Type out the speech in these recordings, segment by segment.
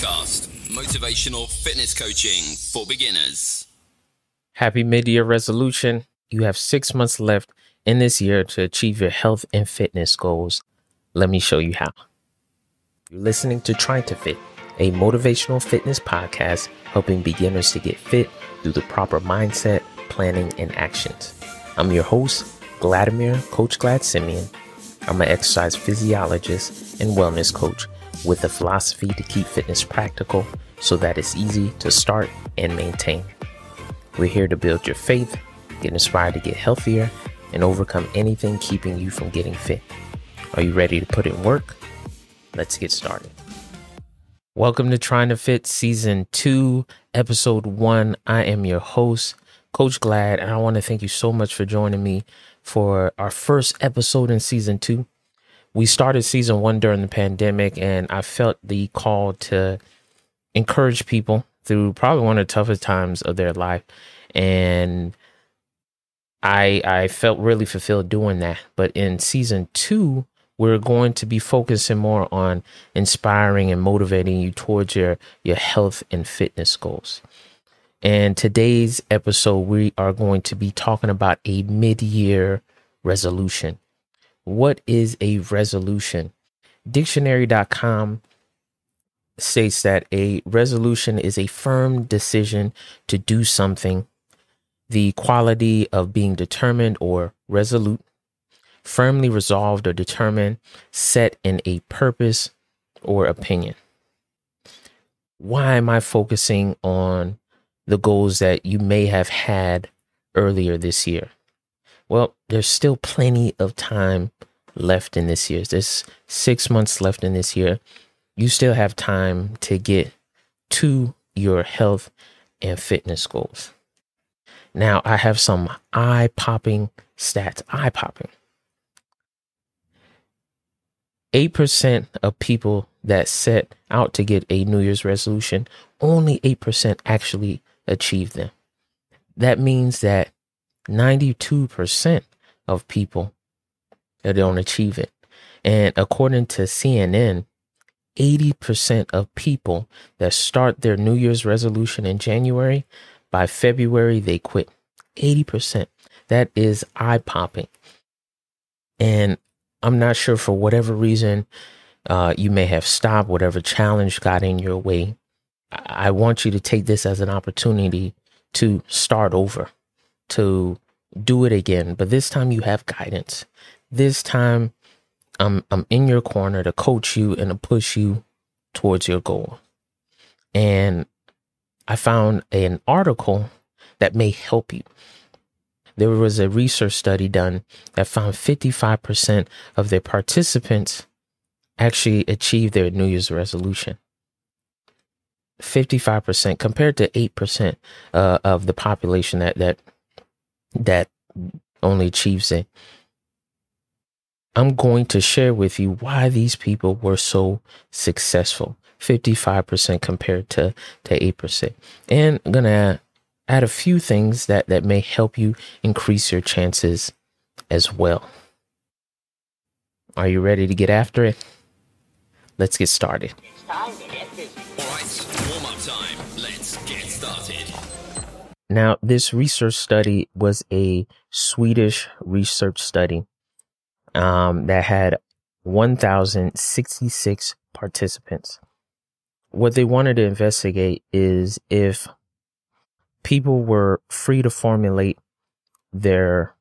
Podcast Motivational Fitness Coaching for Beginners. Happy mid year resolution. You have six months left in this year to achieve your health and fitness goals. Let me show you how. You're listening to Trying to Fit, a motivational fitness podcast helping beginners to get fit through the proper mindset, planning, and actions. I'm your host, Vladimir Coach Glad Simeon. I'm an exercise physiologist and wellness coach with a philosophy to keep fitness practical so that it's easy to start and maintain. We're here to build your faith, get inspired to get healthier, and overcome anything keeping you from getting fit. Are you ready to put in work? Let's get started. Welcome to Trying to Fit Season 2, Episode 1. I am your host, Coach Glad, and I want to thank you so much for joining me for our first episode in Season 2 we started season one during the pandemic, and I felt the call to encourage people through probably one of the toughest times of their life. And I I felt really fulfilled doing that. But in season two, we're going to be focusing more on inspiring and motivating you towards your your health and fitness goals. And today's episode, we are going to be talking about a mid-year resolution. What is a resolution? Dictionary.com states that a resolution is a firm decision to do something, the quality of being determined or resolute, firmly resolved or determined, set in a purpose or opinion. Why am I focusing on the goals that you may have had earlier this year? Well, there's still plenty of time left in this year. There's six months left in this year. You still have time to get to your health and fitness goals. Now, I have some eye popping stats. Eye popping. 8% of people that set out to get a New Year's resolution, only 8% actually achieve them. That means that 92% of people that don't achieve it. And according to CNN, 80% of people that start their New Year's resolution in January, by February, they quit. 80%. That is eye popping. And I'm not sure for whatever reason uh, you may have stopped, whatever challenge got in your way. I want you to take this as an opportunity to start over to do it again, but this time you have guidance. This time I'm I'm in your corner to coach you and to push you towards your goal. And I found an article that may help you. There was a research study done that found 55% of their participants actually achieved their New Year's resolution. 55% compared to 8% uh, of the population that that that only achieves it. I'm going to share with you why these people were so successful 55% compared to, to 8%. And I'm going to add a few things that, that may help you increase your chances as well. Are you ready to get after it? Let's get started. All right, Now, this research study was a Swedish research study um, that had 1,066 participants. What they wanted to investigate is if people were free to formulate their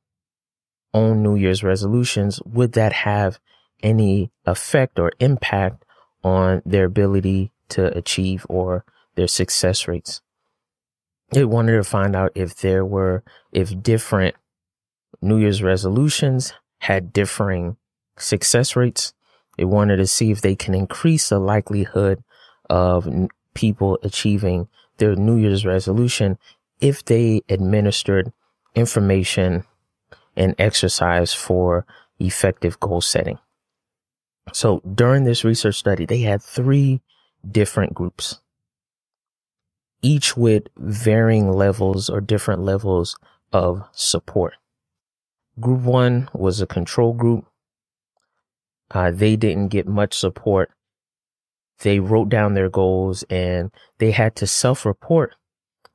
own New Year's resolutions, would that have any effect or impact on their ability to achieve or their success rates? They wanted to find out if there were, if different New Year's resolutions had differing success rates. They wanted to see if they can increase the likelihood of n- people achieving their New Year's resolution if they administered information and exercise for effective goal setting. So during this research study, they had three different groups, each with varying levels or different levels of support. Group one was a control group. Uh, they didn't get much support they wrote down their goals and they had to self report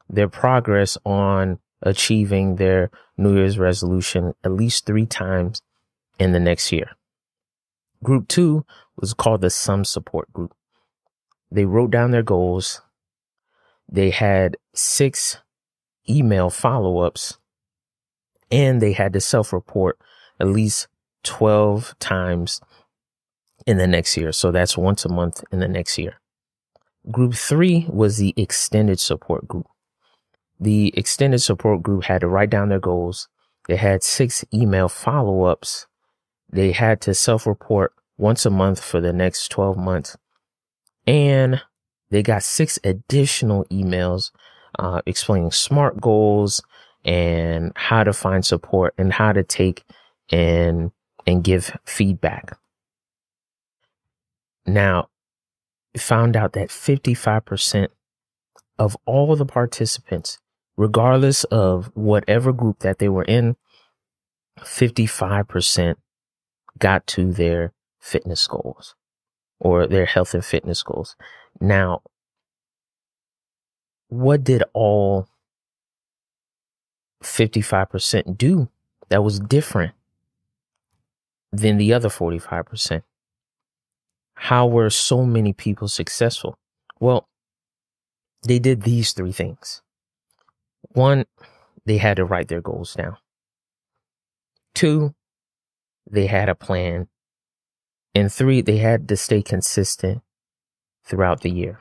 their progress on achieving their New Year's resolution at least three times in the next year. Group two was called the Some Support Group. They wrote down their goals. They had six email follow ups and they had to self report at least 12 times in the next year. So that's once a month in the next year. Group three was the extended support group. The extended support group had to write down their goals. They had six email follow ups. They had to self report once a month for the next 12 months. And they got six additional emails uh, explaining SMART goals and how to find support and how to take and and give feedback. Now, found out that 55% of all the participants, regardless of whatever group that they were in, 55% got to their fitness goals or their health and fitness goals. Now, what did all 55% do that was different than the other 45%? How were so many people successful? Well, they did these three things. One, they had to write their goals down. Two, they had a plan. And three, they had to stay consistent throughout the year.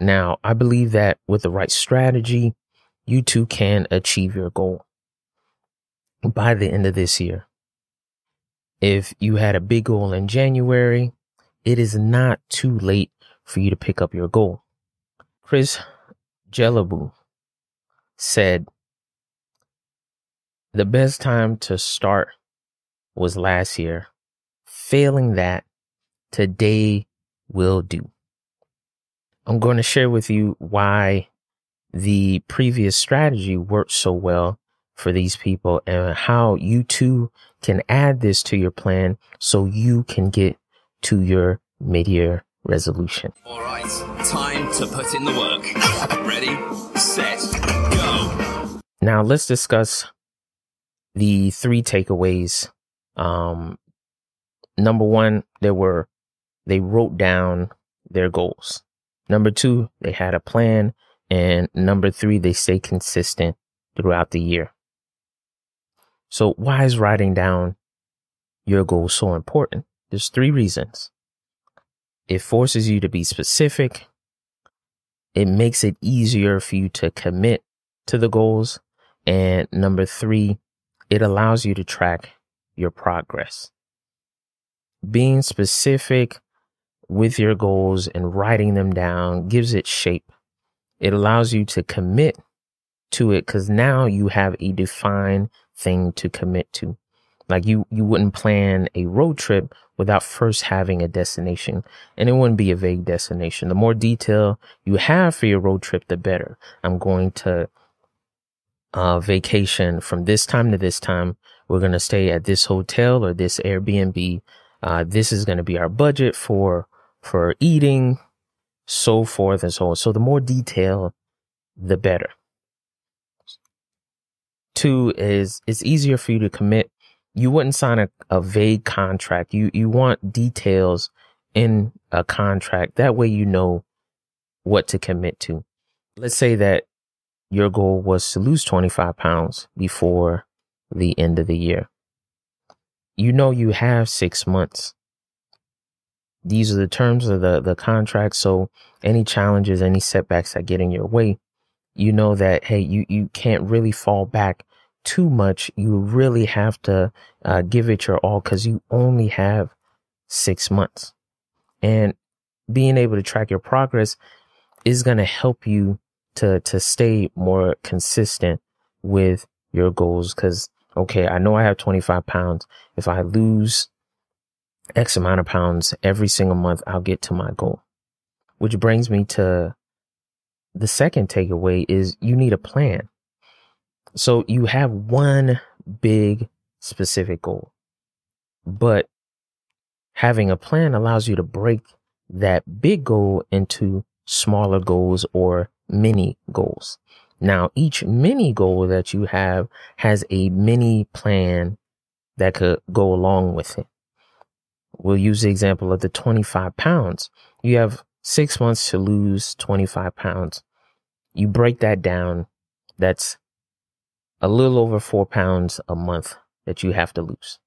Now, I believe that with the right strategy, you too can achieve your goal by the end of this year. If you had a big goal in January, it is not too late for you to pick up your goal. Chris Guillebeau said, the best time to start was last year. Failing that, today will do. I'm going to share with you why the previous strategy worked so well for these people and how you too can add this to your plan so you can get to your mid-year resolution. All right, time to put in the work. Ready, set, go. Now let's discuss the three takeaways. Um, number one, there were, they wrote down their goals. Number two, they had a plan. And number three, they stay consistent throughout the year. So why is writing down your goals so important? There's three reasons. It forces you to be specific. It makes it easier for you to commit to the goals. And number three, it allows you to track your progress. Being specific with your goals and writing them down gives it shape. It allows you to commit to it because now you have a defined thing to commit to. Like you, you wouldn't plan a road trip without first having a destination and it wouldn't be a vague destination. The more detail you have for your road trip, the better. I'm going to uh, vacation from this time to this time. We're going to stay at this hotel or this Airbnb. Uh, this is going to be our budget for, for eating, so forth and so on. So the more detail, the better. Two is it's easier for you to commit. You wouldn't sign a, a vague contract. You you want details in a contract. That way you know what to commit to. Let's say that your goal was to lose 25 pounds before the end of the year. You know you have six months these are the terms of the, the contract. So any challenges, any setbacks that get in your way, you know that, hey, you, you can't really fall back too much. You really have to uh, give it your all because you only have six months. And being able to track your progress is going to help you to, to stay more consistent with your goals. Cause, okay, I know I have 25 pounds. If I lose X amount of pounds every single month, I'll get to my goal. Which brings me to the second takeaway is you need a plan. So you have one big specific goal, but having a plan allows you to break that big goal into smaller goals or mini goals. Now, each mini goal that you have has a mini plan that could go along with it. We'll use the example of the 25 pounds. You have six months to lose 25 pounds. You break that down. That's a little over four pounds a month that you have to lose.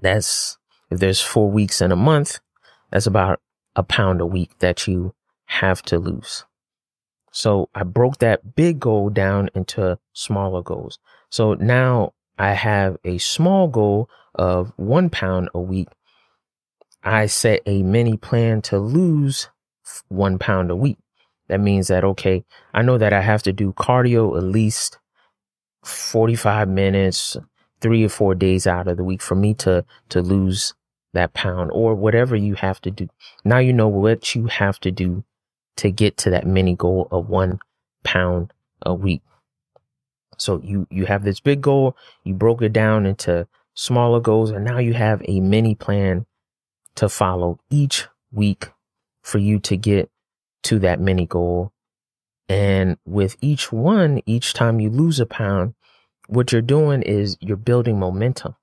That's if there's four weeks in a month, that's about a pound a week that you have to lose. So I broke that big goal down into smaller goals. So now I have a small goal of one pound a week. I set a mini plan to lose one pound a week. That means that, okay, I know that I have to do cardio at least 45 minutes, three or four days out of the week for me to, to lose that pound or whatever you have to do. Now you know what you have to do to get to that mini goal of one pound a week. So you, you have this big goal, you broke it down into smaller goals, and now you have a mini plan to follow each week for you to get to that mini goal. And with each one, each time you lose a pound, what you're doing is you're building momentum.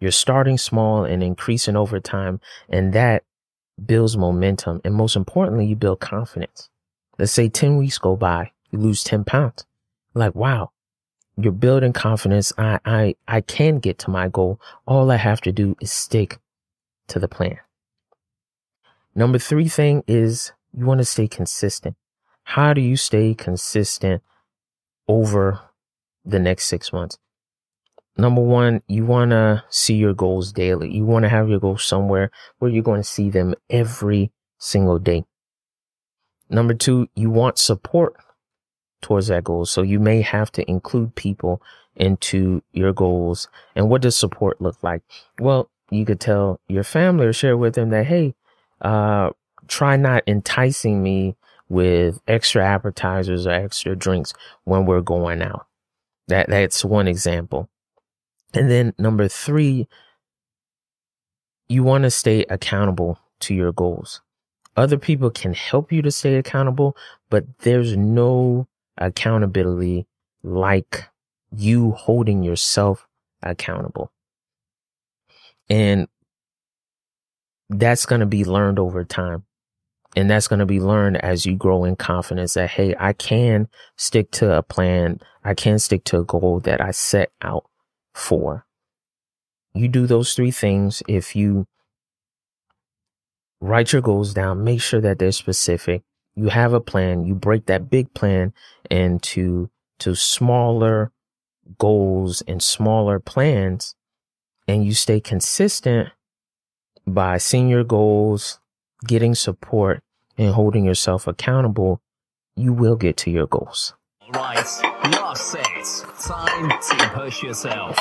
You're starting small and increasing over time. And that builds momentum. And most importantly, you build confidence. Let's say 10 weeks go by, you lose 10 pounds. Like, wow, you're building confidence. I, I, I can get to my goal. All I have to do is stick to the plan. Number three thing is you want to stay consistent. How do you stay consistent over the next six months? Number one, you want to see your goals daily. You want to have your goals somewhere where you're going to see them every single day. Number two, you want support towards that goal. So you may have to include people into your goals. And what does support look like? Well, you could tell your family or share with them that, Hey, uh, try not enticing me with extra appetizers or extra drinks when we're going out. That, that's one example. And then number three, you want to stay accountable to your goals. Other people can help you to stay accountable, but there's no accountability like you holding yourself accountable. And that's going to be learned over time. And that's going to be learned as you grow in confidence that, Hey, I can stick to a plan. I can stick to a goal that I set out for. You do those three things. If you write your goals down, make sure that they're specific. You have a plan. You break that big plan into to smaller goals and smaller plans and you stay consistent by seeing your goals, getting support and holding yourself accountable, you will get to your goals. All right, last set. Time to push yourself.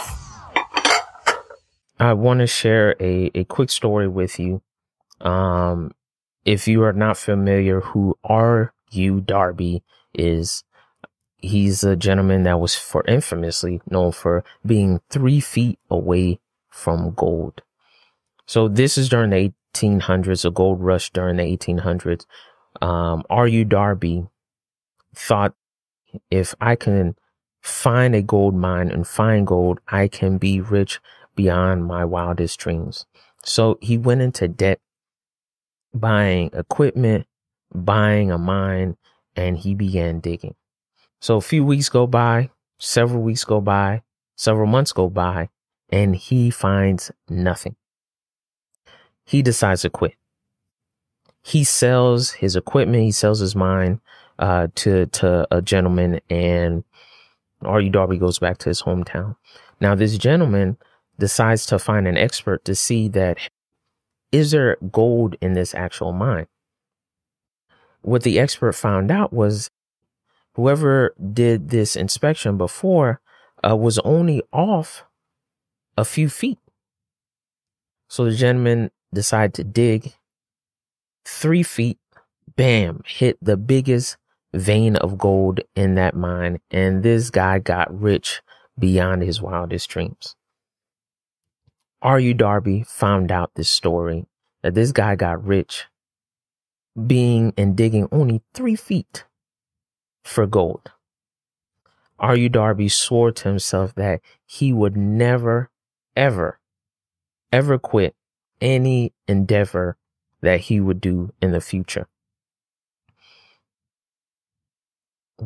I want to share a, a quick story with you. Um, if you are not familiar who R.U. Darby is, he's a gentleman that was for infamously known for being three feet away from gold. So this is during the 1800s, a gold rush during the 1800s. Um, R.U. Darby thought if I can find a gold mine and find gold, I can be rich beyond my wildest dreams. So he went into debt, buying equipment, buying a mine, and he began digging. So a few weeks go by, several weeks go by, several months go by, and he finds nothing. He decides to quit. He sells his equipment, he sells his mine uh, to to a gentleman, and R.U. Darby goes back to his hometown. Now, this gentleman decides to find an expert to see that is there gold in this actual mine? What the expert found out was whoever did this inspection before uh, was only off a few feet. So the gentleman decided to dig three feet, bam, hit the biggest vein of gold in that mine. And this guy got rich beyond his wildest dreams. R.U. Darby found out this story that this guy got rich being and digging only three feet for gold. R.U. Darby swore to himself that he would never, ever, ever quit any endeavor that he would do in the future.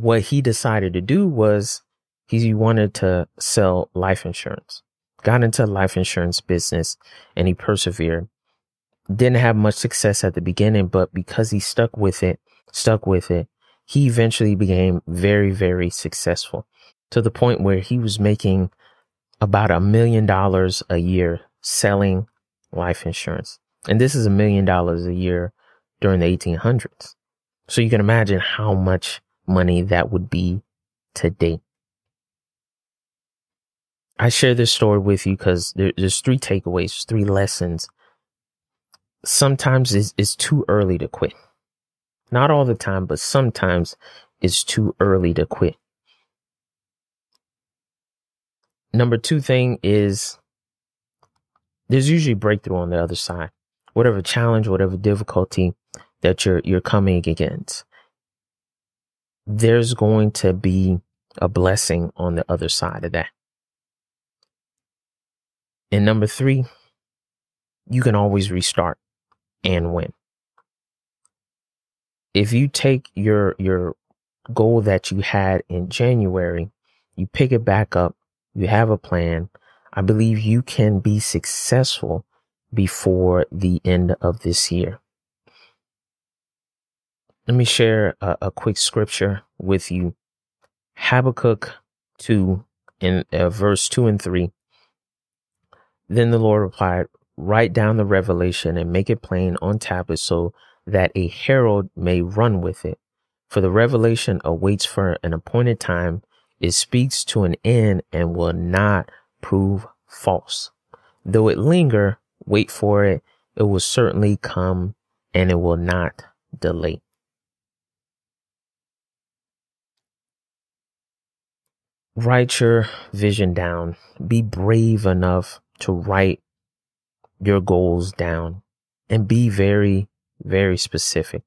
What he decided to do was he wanted to sell life insurance, got into life insurance business and he persevered. Didn't have much success at the beginning, but because he stuck with it, stuck with it, he eventually became very, very successful to the point where he was making about a million dollars a year selling life insurance. And this is a million dollars a year during the 1800s. So you can imagine how much money that would be today. I share this story with you because there, there's three takeaways, three lessons. Sometimes it's, it's too early to quit. Not all the time, but sometimes it's too early to quit. Number two thing is there's usually breakthrough on the other side. Whatever challenge, whatever difficulty that you're you're coming against, there's going to be a blessing on the other side of that. And number three, you can always restart and win. If you take your your goal that you had in January, you pick it back up, you have a plan, I believe you can be successful before the end of this year. Let me share a, a quick scripture with you. Habakkuk 2 in uh, verse 2 and 3. Then the Lord replied, Write down the revelation and make it plain on tablets so that a herald may run with it. For the revelation awaits for an appointed time. It speaks to an end and will not prove false. Though it linger, wait for it. It will certainly come and it will not delay. Write your vision down. Be brave enough to write your goals down and be very, very specific.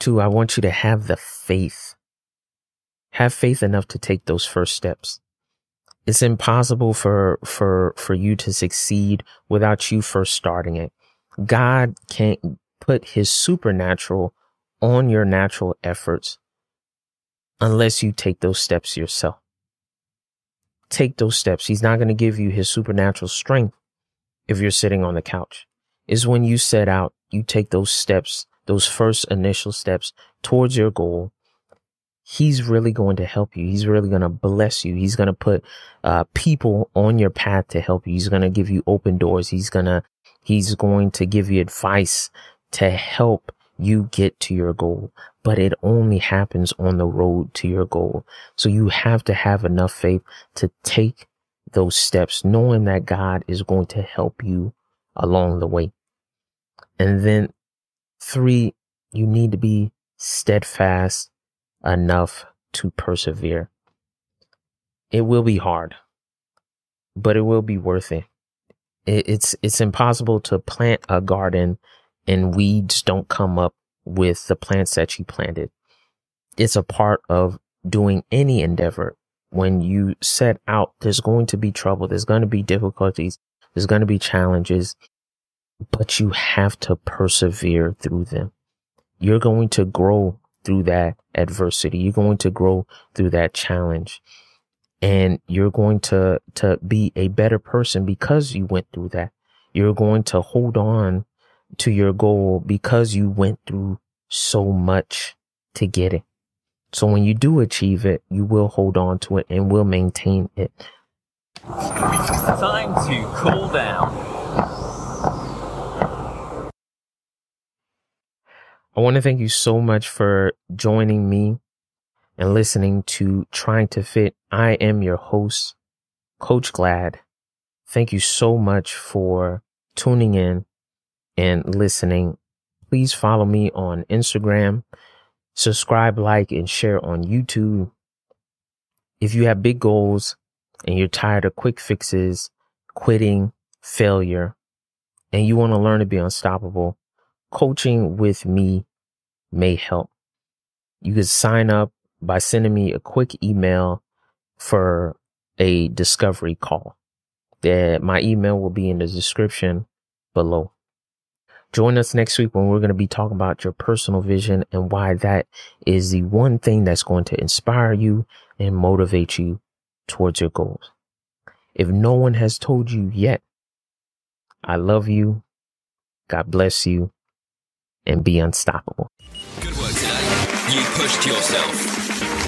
Two, I want you to have the faith. Have faith enough to take those first steps. It's impossible for, for, for you to succeed without you first starting it. God can't put his supernatural on your natural efforts unless you take those steps yourself take those steps. He's not going to give you his supernatural strength if you're sitting on the couch. Is when you set out, you take those steps, those first initial steps towards your goal. He's really going to help you. He's really going to bless you. He's going to put uh, people on your path to help you. He's going to give you open doors. He's going to, he's going to give you advice to help you get to your goal, but it only happens on the road to your goal. So you have to have enough faith to take those steps, knowing that God is going to help you along the way. And then three, you need to be steadfast enough to persevere. It will be hard, but it will be worth it. It's, it's impossible to plant a garden and weeds don't come up with the plants that you planted. It's a part of doing any endeavor. When you set out, there's going to be trouble. There's going to be difficulties. There's going to be challenges, but you have to persevere through them. You're going to grow through that adversity. You're going to grow through that challenge and you're going to, to be a better person because you went through that. You're going to hold on to your goal because you went through so much to get it. So when you do achieve it, you will hold on to it and will maintain it. Time to cool down. I want to thank you so much for joining me and listening to Trying to Fit. I am your host, Coach Glad. Thank you so much for tuning in and listening. Please follow me on Instagram, subscribe, like, and share on YouTube. If you have big goals and you're tired of quick fixes, quitting, failure, and you want to learn to be unstoppable, coaching with me may help. You can sign up by sending me a quick email for a discovery call. That my email will be in the description below. Join us next week when we're going to be talking about your personal vision and why that is the one thing that's going to inspire you and motivate you towards your goals. If no one has told you yet, I love you. God bless you and be unstoppable. Good work today. You pushed yourself.